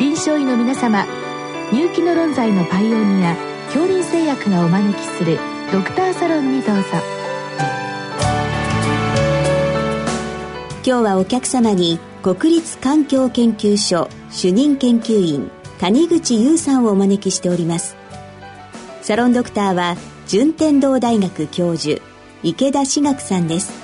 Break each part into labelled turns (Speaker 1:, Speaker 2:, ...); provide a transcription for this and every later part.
Speaker 1: 臨床医の皆様入気の論剤のパイオニア恐林製薬がお招きするドクターサロンにどうぞ。
Speaker 2: 今日はお客様に国立環境研究所主任研究員谷口優さんをお招きしております。サロンドクターは順天堂大学教授池田志学さんです。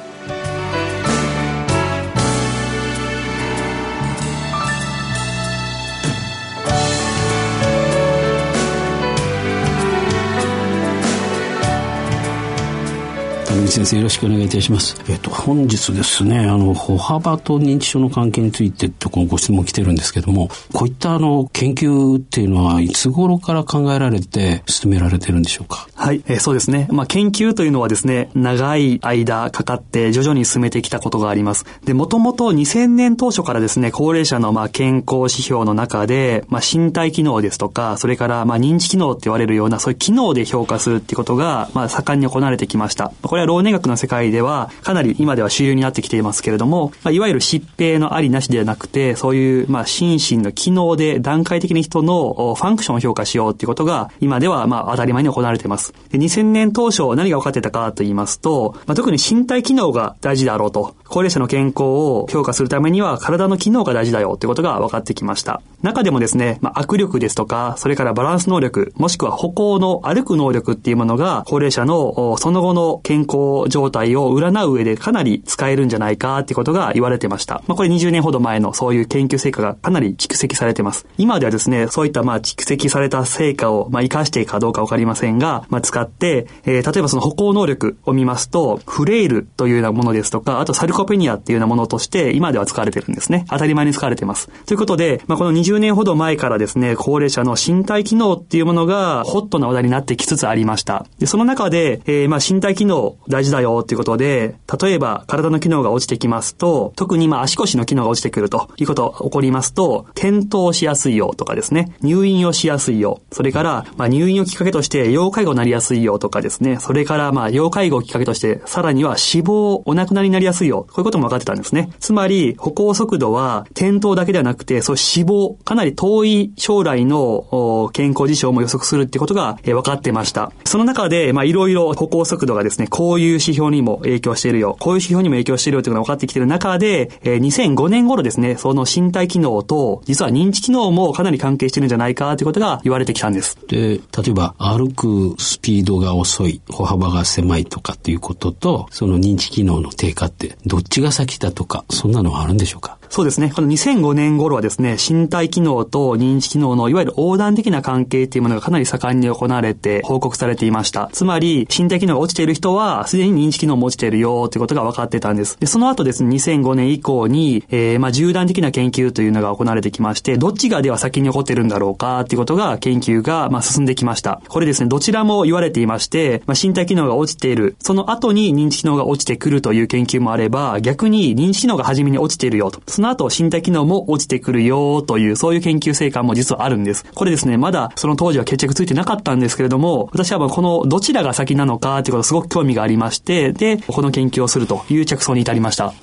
Speaker 3: 先生よろしくお願いいたします。えっ、と、本日ですね、あの、歩幅と認知症の関係についてとご質問来てるんですけども、こういったあの、研究っていうのはいつ頃から考えられて進められてるんでしょうか？
Speaker 4: はい、えー、そうですね。まあ、研究というのはですね、長い間かかって徐々に進めてきたことがあります。で、もともと2000年当初からですね、高齢者のまあ健康指標の中で、まあ、身体機能ですとか、それからまあ認知機能って言われるような、そういう機能で評価するっていうことが、まあ、盛んに行われてきました。これは老年学の世界では、かなり今では主流になってきていますけれども、まあ、いわゆる疾病のありなしではなくて、そういう、まあ、心身の機能で段階的に人のファンクションを評価しようっていうことが、今では、まあ、当たり前に行われています。で2000年当初何が分かってたかと言いますと、まあ、特に身体機能が大事だろうと。高齢者の健康を評価するためには体の機能が大事だよということが分かってきました。中でもですね、まあ、握力ですとか、それからバランス能力、もしくは歩行の歩く能力っていうものが、高齢者のその後の健康状態を占う上でかなり使えるんじゃないかっていうことが言われてました。まあ、これ20年ほど前のそういう研究成果がかなり蓄積されてます。今ではですね、そういったまあ蓄積された成果をまあ活かしていくかどうかわかりませんが、まあ、使って、えー、例えばその歩行能力を見ますと、フレイルというようなものですとか、あとサルコペニアっていうようなものとして今では使われてるんですね。当たり前に使われてます。ということで、まあ、この20年ほど前からですね、高齢者の身体機能っていうものがホットな話題になってきつつありました。で、その中で、えー、まあ身体機能大事だよっていうことで、例えば体の機能が落ちてきますと、特にまあ足腰の機能が落ちてくるということが起こりますと、転倒しやすいよとかですね、入院をしやすいよ、それからまあ入院をきっかけとして要介護になりやすいよとかですね、それからまあ要介護をきっかけとして、さらには死亡、お亡くなりになりやすいよ、こういうことも分かってたんですね。つまり、歩行速度は転倒だけではなくて、そう死亡、かなり遠い将来の健康事象も予測するってことが分かってました。その中で、まあいろいろ歩行速度がですね、こういう指標にも影響しているよ、こういう指標にも影響しているよというのが分かってきている中で、えー、2005年頃ですね、その身体機能と、実は認知機能もかなり関係しているんじゃないかということが言われてきたんです。
Speaker 3: で、例えば歩くスピードが遅い、歩幅が狭いとかっていうことと、その認知機能の低下って、どっちが先だとか、そんなのはあるんでしょうか？
Speaker 4: そうですね。この2005年頃はですね、身体機能と認知機能のいわゆる横断的な関係っていうものがかなり盛んに行われて報告されていました。つまり、身体機能が落ちている人は、すでに認知機能も落ちているよということが分かってたんです。で、その後ですね、2005年以降に、えー、まあ、縦断的な研究というのが行われてきまして、どっちがでは先に起こってるんだろうかっていうことが研究が、まあ、進んできました。これですね、どちらも言われていまして、まあ、身体機能が落ちている、その後に認知機能が落ちてくるという研究もあれば、逆に認知機能が初めに落ちているよと。その後身体機能能も落ちてくるよという、そういう研究成果も実はあるんです。これですね、まだその当時は決着ついてなかったんですけれども、私はこのどちらが先なのかということすごく興味がありまして、で、この研究をするという着想に至りました。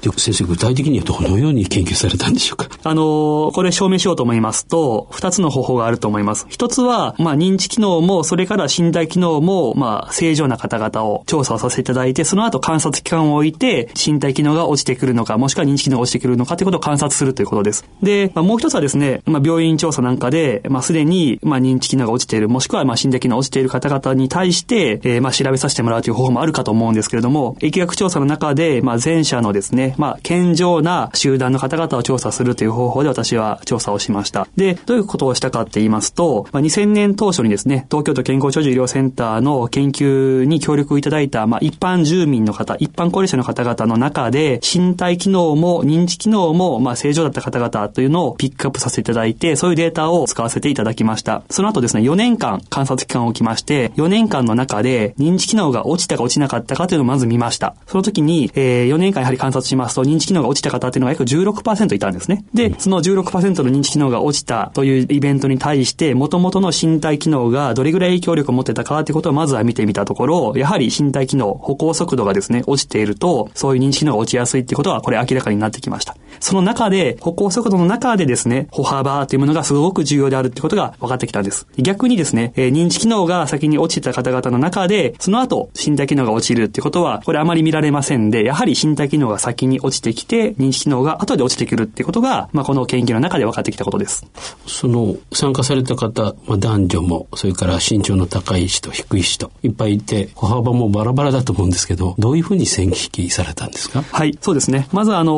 Speaker 3: で先生、具体的にはどのように研究されたんでしょうか？
Speaker 4: あの、これ証明しようと思いますと、二つの方法があると思います。一つは、まあ、認知機能も、それから身体機能も、まあ、正常な方々を調査をさせていただいて、その後観察期間を置いて、身体機能が落ちてくるのか、もしくは認知機能が落ちてくるのかということを観察するということです。で。まあ、もう一つはですね、まあ、病院調査なんかで、まあ、すでに、まあ、認知機能が落ちている、もしくは、まあ、心的機能が落ちている方々に対して、えー、まあ、調べさせてもらうという方法もあるかと思うんですけれども、疫学調査の中で、まあ、前者のですね、まあ、健常な集団の方々を調査するという方法で私は調査をしました。で、どういうことをしたかって言いますと、まあ、2000年当初にですね、東京都健康長寿医療センターの研究に協力いただいた、まあ、一般住民の方、一般高齢者の方々の中で、身体機能も認認知機能も、まあ、正常だった方々というのをピックアップさせていただいて、そういうデータを使わせていただきました。その後ですね、4年間観察期間を置きまして、4年間の中で認知機能が落ちたか落ちなかったかというのをまず見ました。その時に、えー、4年間やはり観察しますと、認知機能が落ちた方っていうのが約16%いたんですね。で、その16%の認知機能が落ちたというイベントに対して、元々の身体機能がどれぐらい影響力を持ってたかっていうことをまずは見てみたところ、やはり身体機能、歩行速度がですね、落ちていると、そういう認知機能が落ちやすいっていうことは、これ明らかになってきました。その中で、歩行速度の中でですね、歩幅というものがすごく重要であるってことが分かってきたんです。逆にですね、えー、認知機能が先に落ちた方々の中で、その後、身体機能が落ちるってことは、これあまり見られませんで、やはり身体機能が先に落ちてきて、認知機能が後で落ちてくるってことが、まあ、この研究の中で分かってきたことです。
Speaker 3: その、参加された方、まあ、男女も、それから身長の高い人、低い人、いっぱいいて、歩幅もバラバラだと思うんですけど、どういうふうに線引きされたんですか？
Speaker 4: はい、そうですね。まずあの、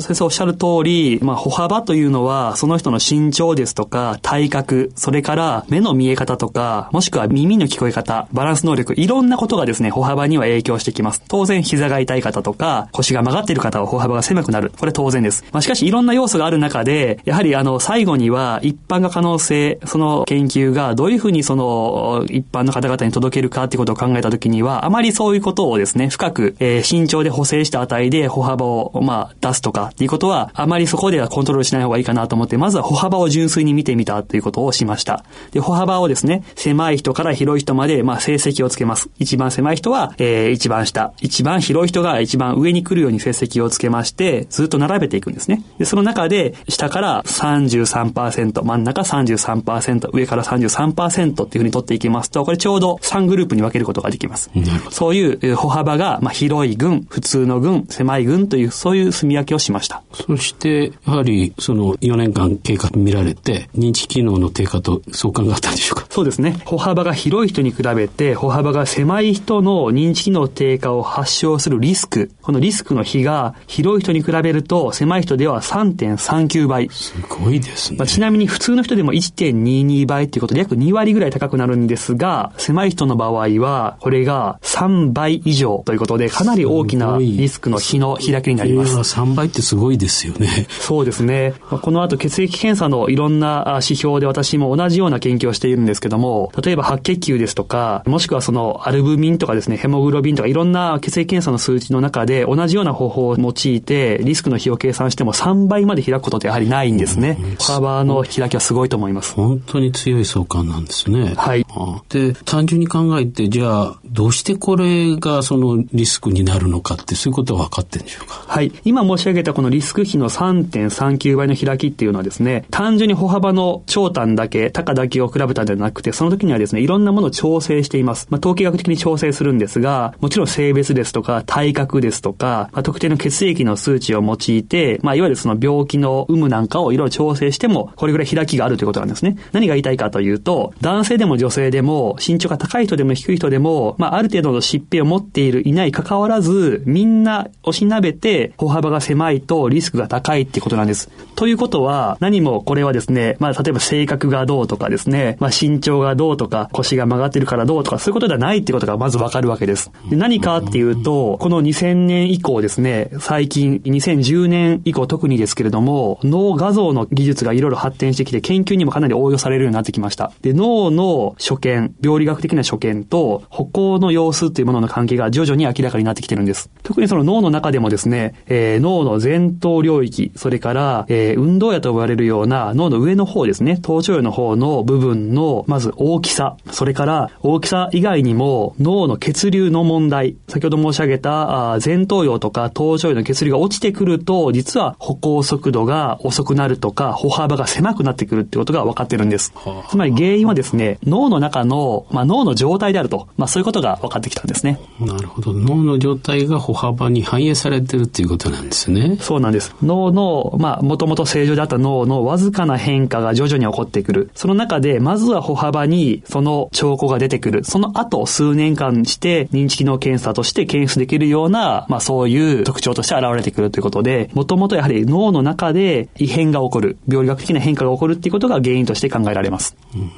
Speaker 4: 先生おっしゃる通り、まあ、歩幅というのは、その人の身長ですとか、体格、それから目の見え方とか、もしくは耳の聞こえ方、バランス能力、いろんなことがですね、歩幅には影響してきます。当然、膝が痛い方とか、腰が曲がっている方は歩幅が狭くなる。これ当然です。まあ、しかし、いろんな要素がある中で、やはりあの、最後には、一般が可能性、その研究がどういうふうにその、一般の方々に届けるかっていうことを考えたときには、あまりそういうことをですね、深く、えー、慎重で補正した値で歩幅を、まあ、出すとかっていうことは、あまりそこではコントロールしない方がいいかなと思って、まずは歩幅を純粋に見てみたということをしました。で、歩幅をですね、狭い人から広い人まで、まあ、成績をつけます。一番狭い人は、えー、一番下。一番広い人が一番上に来るように成績をつけまして、ずっと並べていくんですね。で、その中で、下から33%、真ん中33%、上から33%っていうふうに取っていきますと、これちょうど3グループに分けることができます。そういう歩幅が、まあ、広い群、普通の群、狭い群という、そういう住み分けをしました。
Speaker 3: そして、やはり、その4年間経過見られて、認知機能の低下と相関があったんでしょうか？
Speaker 4: そうですね。歩幅が広い人に比べて、歩幅が狭い人の認知機能低下を発症するリスク、このリスクの比が広い人に比べると、狭い人では3.39倍。
Speaker 3: すごいですね。まあ、
Speaker 4: ちなみに普通の人でも1.22倍っていうことで約2割ぐらい高くなるんですが、狭い人の場合は、これが3倍以上ということで、かなり大きなリスクの比の開きになります。
Speaker 3: す3倍ってすごいですよね。
Speaker 4: そうですね。この後血液検査のいろんな指標で私も同じような研究をしているんですけども、例えば白血球ですとか、もしくはそのアルブミンとかですね、ヘモグロビンとかいろんな血液検査の数値の中で同じような方法を用いてリスクの比を計算しても3倍まで開くことってやはりないんですね。幅の開きはすごいと思います。
Speaker 3: 本当に強い相関なんですね。
Speaker 4: はい。
Speaker 3: で、単純に考えて、じゃあ、どうしてこれがそのリスクになるのかって、そういうことは分かってるんでしょうか？
Speaker 4: はい。今申し上げたこのリスク比の3.39倍の開きっていうのはですね、単純に歩幅の長短だけ、高だけを比べたんじゃなくて、その時にはですね、いろんなものを調整しています。まあ、統計学的に調整するんですが、もちろん性別ですとか、体格ですとか、まあ、特定の血液の数値を用いて、まあ、いわゆるその病気の有無なんかをいろいろ調整しても、これぐらい開きがあるということなんですね。何が言いたいかというと、男性でも女性でも、身長が高い人でも低い人でも、まあ、ある程度の疾病を持っている、いない関わらず、みんな押しなべて、歩幅が狭いとリスクが高いっていうことなんです。ということは、何もこれはですね、まあ、例えば性格がどうとかですね、まあ、身長がどうとか、腰が曲がってるからどうとか、そういうことではないってことがまずわかるわけです。で何かっていうと、この2000年以降ですね、最近、2010年以降特にですけれども、脳画像の技術がいろいろ発展してきて、研究にもかなり応用されるようになってきました。で、脳の所見、病理学的な所見と、歩行の様子っていうものの関係が徐々に明らかになってきてるんです。特にその脳の中でもですね、えー、脳の前頭領域、それから、えー、運動野と呼ばれるような脳の上の方ですね、頭頂葉の方の部分の、まず大きさ、それから大きさ以外にも脳の血流の問題、先ほど申し上げた前頭葉とか頭頂葉の血流が落ちてくると、実は歩行速度が遅くなるとか、歩幅が狭くなってくるってことが分かってるんです。つまり原因はですね、脳の中の、まあ、脳の状態であると、まあ、そういうことが分かってきたんですね。
Speaker 3: なるほど。脳の状態が歩幅に反映されてるっていうことなんですね。
Speaker 4: そうなんです。脳の、まあ、もともと正常であった脳のわずかな変化が徐々に起こってくる。その中で、まずは歩幅にその兆候が出てくる。その後、数年間して認知機能検査として検出できるような、まあ、そういう特徴として現れてくるということで、もともとやはり脳の中で異変が起こる、病理学的な変化が起こるっていうことが原因として考えられます。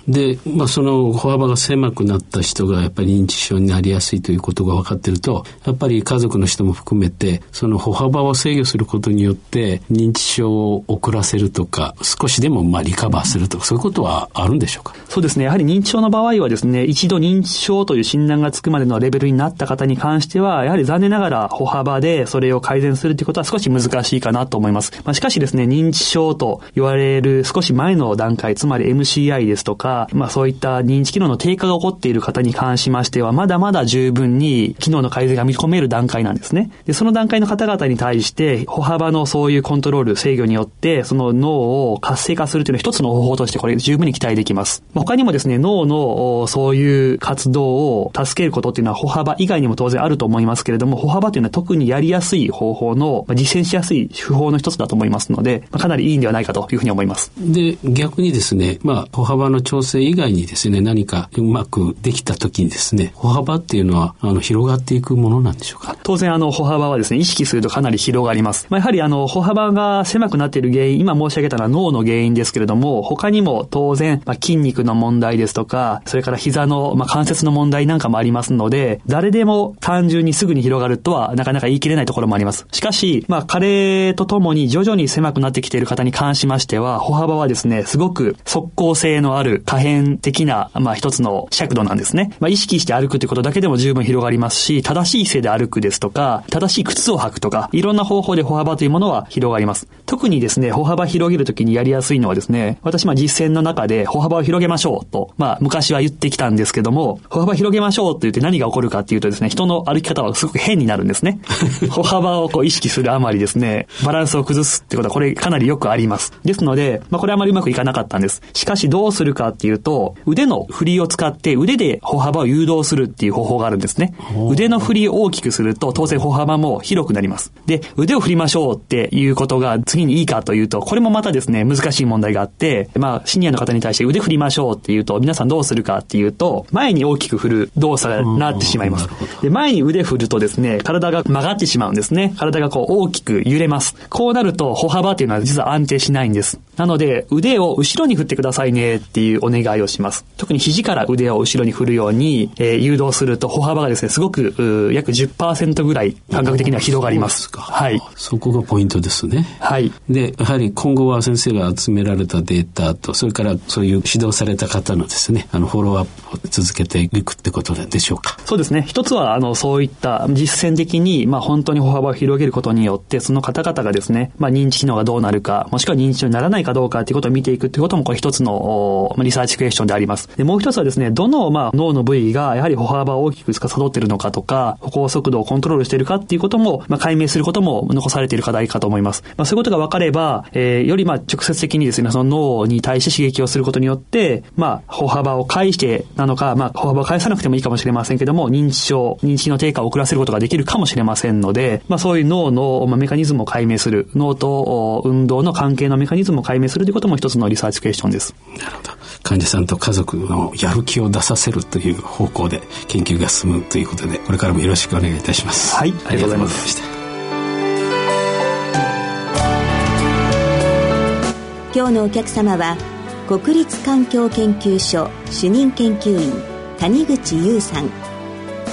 Speaker 3: で、まあ、その歩幅が狭くなった人がやっぱり認知症になりやすいということが分かってると、やっぱり家族の人も含めて、その歩幅を制御することによって認知症を遅らせるとか、少しでもまあリカバーするとか、そういうことはあるんでしょうか？
Speaker 4: そうですね。やはり認知症の場合はですね、一度認知症という診断がつくまでのレベルになった方に関しては、やはり残念ながら歩幅でそれを改善するということは少し難しいかなと思います。まあ、しかしですね、認知症と言われる少し前の段階、つまり MCI ですとか、まあそういった認知機能の低下が起こっている方に関しましては、まだまだ十分に機能の改善が見込める段階なんですね。で、その段階の方々に対して、歩幅のそういうコントロール、制御によって、その脳を活性化するというのは一つの方法としてこれ十分に期待できます。他にもですね、脳のそういう活動を助けることっていうのは歩幅以外にも当然あると思いますけれども、歩幅というのは特にやりやすい方法の、実践しやすい手法の一つだと思いますので、かなりいいんではないかというふうに思います。
Speaker 3: で、逆にですね、まあ、歩幅の調整以外にですね、何かうまくできた時にですね、歩幅っていうのは、あの、広がっていくものなんでしょうか？
Speaker 4: 当然、あの、歩幅はですね、意識するとかなり広がります。まあ、やはり、あの、歩幅が狭くなっている原因、今申し上げたのは脳の原因ですけれども、他にも当然、まあ、筋肉の問題ですとか、それから膝の、まあ、関節の問題なんかもありますので、誰でも単純にすぐに広がるとは、なかなか言い切れないところもあります。しかし、まあ、加齢とともに徐々に狭くなってきている方に関しましては、歩幅はですね、すごく速攻性のある可変的な、まあ、一つの尺度なんですね。まあ、意識して歩くということだけでも十分広がりますし、正しい姿勢で歩くですとか、正しい靴を履くとか、いろんな方法で歩幅というものは広がります。特にですね、歩幅広げるときにやりやすいのはですね、私、まあ、実践の中で歩幅を広げましょうと、まあ、昔は言ってきたんですけども、歩幅広げましょうって言って何が起こるかっていうとですね、人の歩き方はすごく変になるんですね。歩幅をこう意識するあまりですね、バランスを崩すってことはこれかなりよくあります。ですので、まあこれあまりうまくいかなかったんです。しかしどうするかっていうと、腕の振りを使って腕で歩幅を誘導するっていう方法があるんですね。腕の振りを大きくすると当然歩幅も広くなります。で、腕を振りましょうっていうことが次にいいかというと、これもまたですね、難しい問題があって、まあシニアの方に対して腕振りましょうっていうと、皆さんどうするかっていうと、前に大きく振る動作になってしまいます。で、前に腕振るとですね、体が曲がってしまうんですね。体がこう大きく揺れます。こうなると歩幅っていうのは実は安定しないんです。なので、腕を後ろに振ってくださいねっていうお願いをします。特に肘から腕を後ろに振るように、えー、誘導すると歩幅がですね、すごく、約10%ぐらい感覚的には広がります。
Speaker 3: はい。そこがポイントですね。
Speaker 4: はい。
Speaker 3: で、やはり今後は先生が集められたデータと、それからそういう指導された方のですね、あの、フォローアップを続けていくってことでしょうか。
Speaker 4: そうですね。一つは、あの、そういった実践的に、まあ本当に歩幅を広げることによって、その方々がですね、まあ認知機能がどうなるか、もしくは認知症にならないかどうかということを見ていくということも、これ一つのリサーチクエスチョンであります。で、もう一つはですね、どの、まあ、脳の部位がやはり歩幅を大きく司っているのかとか、歩行速度をコントロールしているかっていうことも、まあ、解明することも残されている課題かと思います。まあ、そういうことが分かれば、えー、よりまあ、直接的にですね、その脳に対して刺激をすることによって、まあ、歩幅を返してなのか、まあ、歩幅を返さなくてもいいかもしれませんけども、認知症、認知の低下を遅らせることができるかもしれませんので、まあ、そういう脳の、まあ、メカニズムを解明する、脳と運動の関係のメカニズムを解明するということも一つのリサーチクエスチョンです。
Speaker 3: なるほど。患者さんと家族のやる気を出させるという方向で研究が進むということで、これからもよろしくお願いいたします。
Speaker 4: はい、ありがとうございました。
Speaker 2: 今日のお客様は国立環境研究所主任研究員谷口優さん。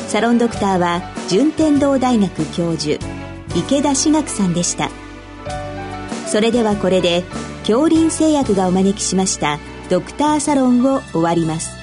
Speaker 2: サロンドクターは順天堂大学教授池田志学さんでした。それではこれで恐林製薬がお招きしましたドクターサロンを終わります。